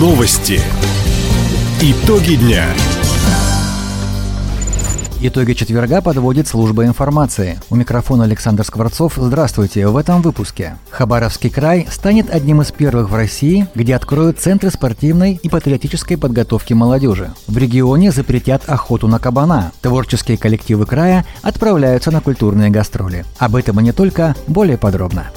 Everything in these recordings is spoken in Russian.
Новости. Итоги дня. Итоги четверга подводит служба информации. У микрофона Александр Скворцов. Здравствуйте. В этом выпуске. Хабаровский край станет одним из первых в России, где откроют центры спортивной и патриотической подготовки молодежи. В регионе запретят охоту на кабана. Творческие коллективы края отправляются на культурные гастроли. Об этом и не только, более подробно.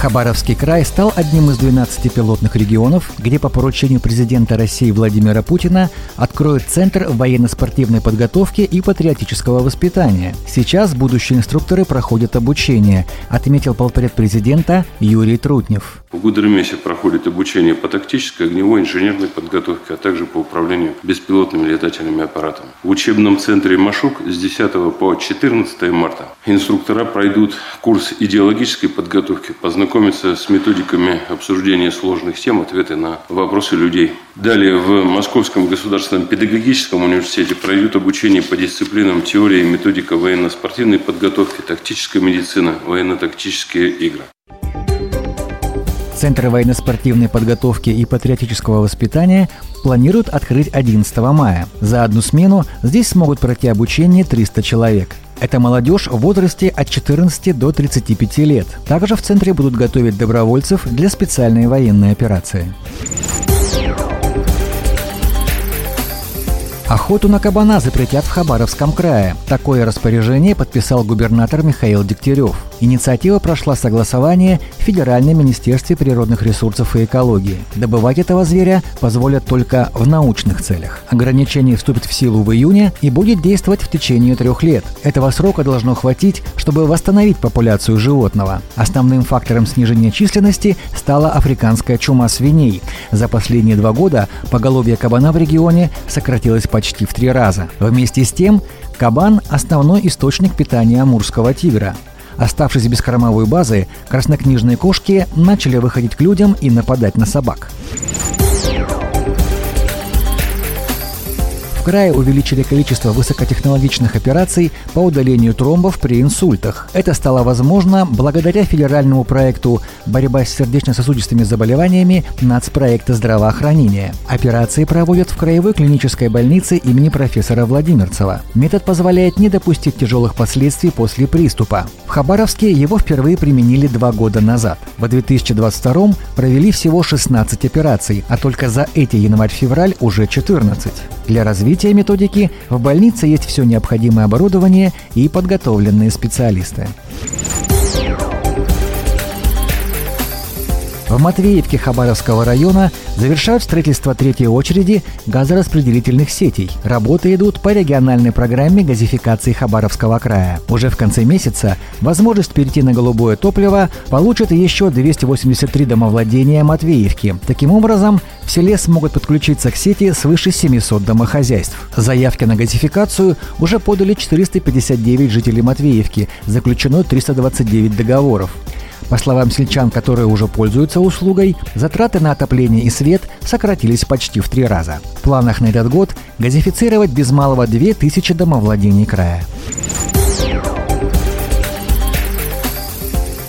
Хабаровский край стал одним из 12 пилотных регионов, где по поручению президента России Владимира Путина откроют Центр военно-спортивной подготовки и патриотического воспитания. Сейчас будущие инструкторы проходят обучение, отметил полпред президента Юрий Трутнев. В Гудермесе проходит обучение по тактической, огневой, инженерной подготовке, а также по управлению беспилотными летательными аппаратами. В учебном центре «Машук» с 10 по 14 марта инструктора пройдут курс идеологической подготовки, познакомятся с методиками обсуждения сложных тем, ответы на вопросы людей. Далее в Московском государственном педагогическом университете пройдут обучение по дисциплинам теории и методика военно-спортивной подготовки, тактическая медицина, военно-тактические игры. Центры военно-спортивной подготовки и патриотического воспитания планируют открыть 11 мая. За одну смену здесь смогут пройти обучение 300 человек. Это молодежь в возрасте от 14 до 35 лет. Также в центре будут готовить добровольцев для специальной военной операции. Охоту на кабана запретят в Хабаровском крае. Такое распоряжение подписал губернатор Михаил Дегтярев. Инициатива прошла согласование в Федеральном министерстве природных ресурсов и экологии. Добывать этого зверя позволят только в научных целях. Ограничение вступит в силу в июне и будет действовать в течение трех лет. Этого срока должно хватить, чтобы восстановить популяцию животного. Основным фактором снижения численности стала африканская чума свиней. За последние два года поголовье кабана в регионе сократилось почти в три раза. Вместе с тем, кабан – основной источник питания амурского тигра. Оставшись без кормовой базы, краснокнижные кошки начали выходить к людям и нападать на собак. В крае увеличили количество высокотехнологичных операций по удалению тромбов при инсультах. Это стало возможно благодаря федеральному проекту «Борьба с сердечно-сосудистыми заболеваниями» нацпроекта здравоохранения. Операции проводят в краевой клинической больнице имени профессора Владимирцева. Метод позволяет не допустить тяжелых последствий после приступа. В Хабаровске его впервые применили два года назад. В 2022 провели всего 16 операций, а только за эти январь-февраль уже 14. Для развития методики в больнице есть все необходимое оборудование и подготовленные специалисты. В Матвеевке Хабаровского района завершают строительство третьей очереди газораспределительных сетей. Работы идут по региональной программе газификации Хабаровского края. Уже в конце месяца возможность перейти на голубое топливо получат еще 283 домовладения Матвеевки. Таким образом, в селе смогут подключиться к сети свыше 700 домохозяйств. Заявки на газификацию уже подали 459 жителей Матвеевки, заключено 329 договоров. По словам сельчан, которые уже пользуются услугой, затраты на отопление и свет сократились почти в три раза. В планах на этот год газифицировать без малого 2000 домовладений края.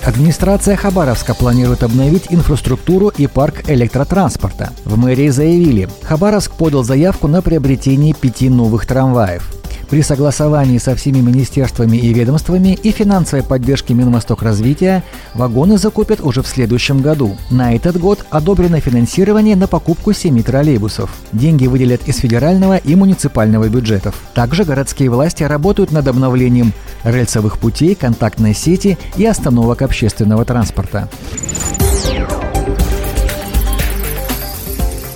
Администрация Хабаровска планирует обновить инфраструктуру и парк электротранспорта. В мэрии заявили, Хабаровск подал заявку на приобретение пяти новых трамваев. При согласовании со всеми министерствами и ведомствами и финансовой поддержке Минвосток развития вагоны закупят уже в следующем году. На этот год одобрено финансирование на покупку семи троллейбусов. Деньги выделят из федерального и муниципального бюджетов. Также городские власти работают над обновлением рельсовых путей, контактной сети и остановок общественного транспорта.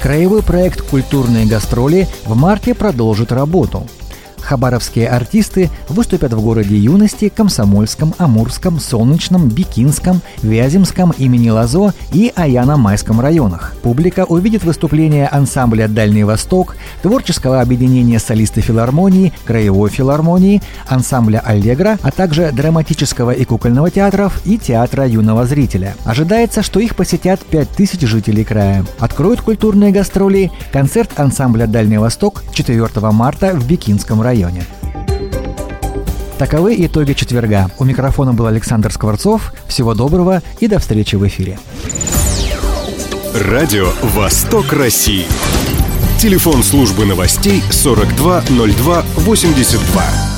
Краевой проект «Культурные гастроли» в марте продолжит работу. Хабаровские артисты выступят в городе Юности, Комсомольском, Амурском, Солнечном, Бикинском, Вяземском, имени Лазо и Аяна-Майском районах. Публика увидит выступления ансамбля «Дальний Восток», творческого объединения солисты филармонии, краевой филармонии, ансамбля «Аллегра», а также драматического и кукольного театров и театра юного зрителя. Ожидается, что их посетят 5000 жителей края. Откроют культурные гастроли концерт ансамбля «Дальний Восток» 4 марта в Бикинском районе районе. Таковы итоги четверга. У микрофона был Александр Скворцов. Всего доброго и до встречи в эфире. Радио «Восток России». Телефон службы новостей 420282.